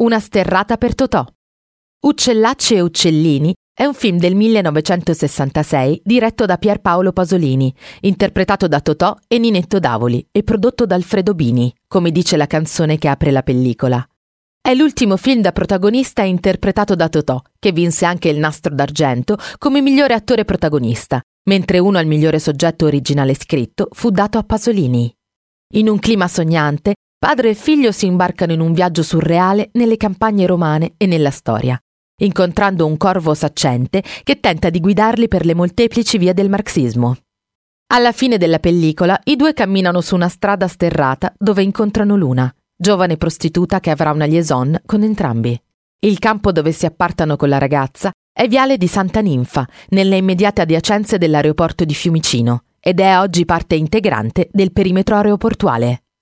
Una sterrata per Totò. Uccellacci e uccellini è un film del 1966 diretto da Pierpaolo Pasolini, interpretato da Totò e Ninetto Davoli e prodotto da Alfredo Bini, come dice la canzone che apre la pellicola. È l'ultimo film da protagonista interpretato da Totò, che vinse anche il Nastro d'Argento come migliore attore protagonista, mentre uno al migliore soggetto originale scritto fu dato a Pasolini. In un clima sognante, padre e figlio si imbarcano in un viaggio surreale nelle campagne romane e nella storia, incontrando un corvo saccente che tenta di guidarli per le molteplici vie del marxismo. Alla fine della pellicola i due camminano su una strada sterrata dove incontrano Luna, giovane prostituta che avrà una liaison con entrambi. Il campo dove si appartano con la ragazza è Viale di Santa Ninfa, nelle immediate adiacenze dell'aeroporto di Fiumicino, ed è oggi parte integrante del perimetro aeroportuale.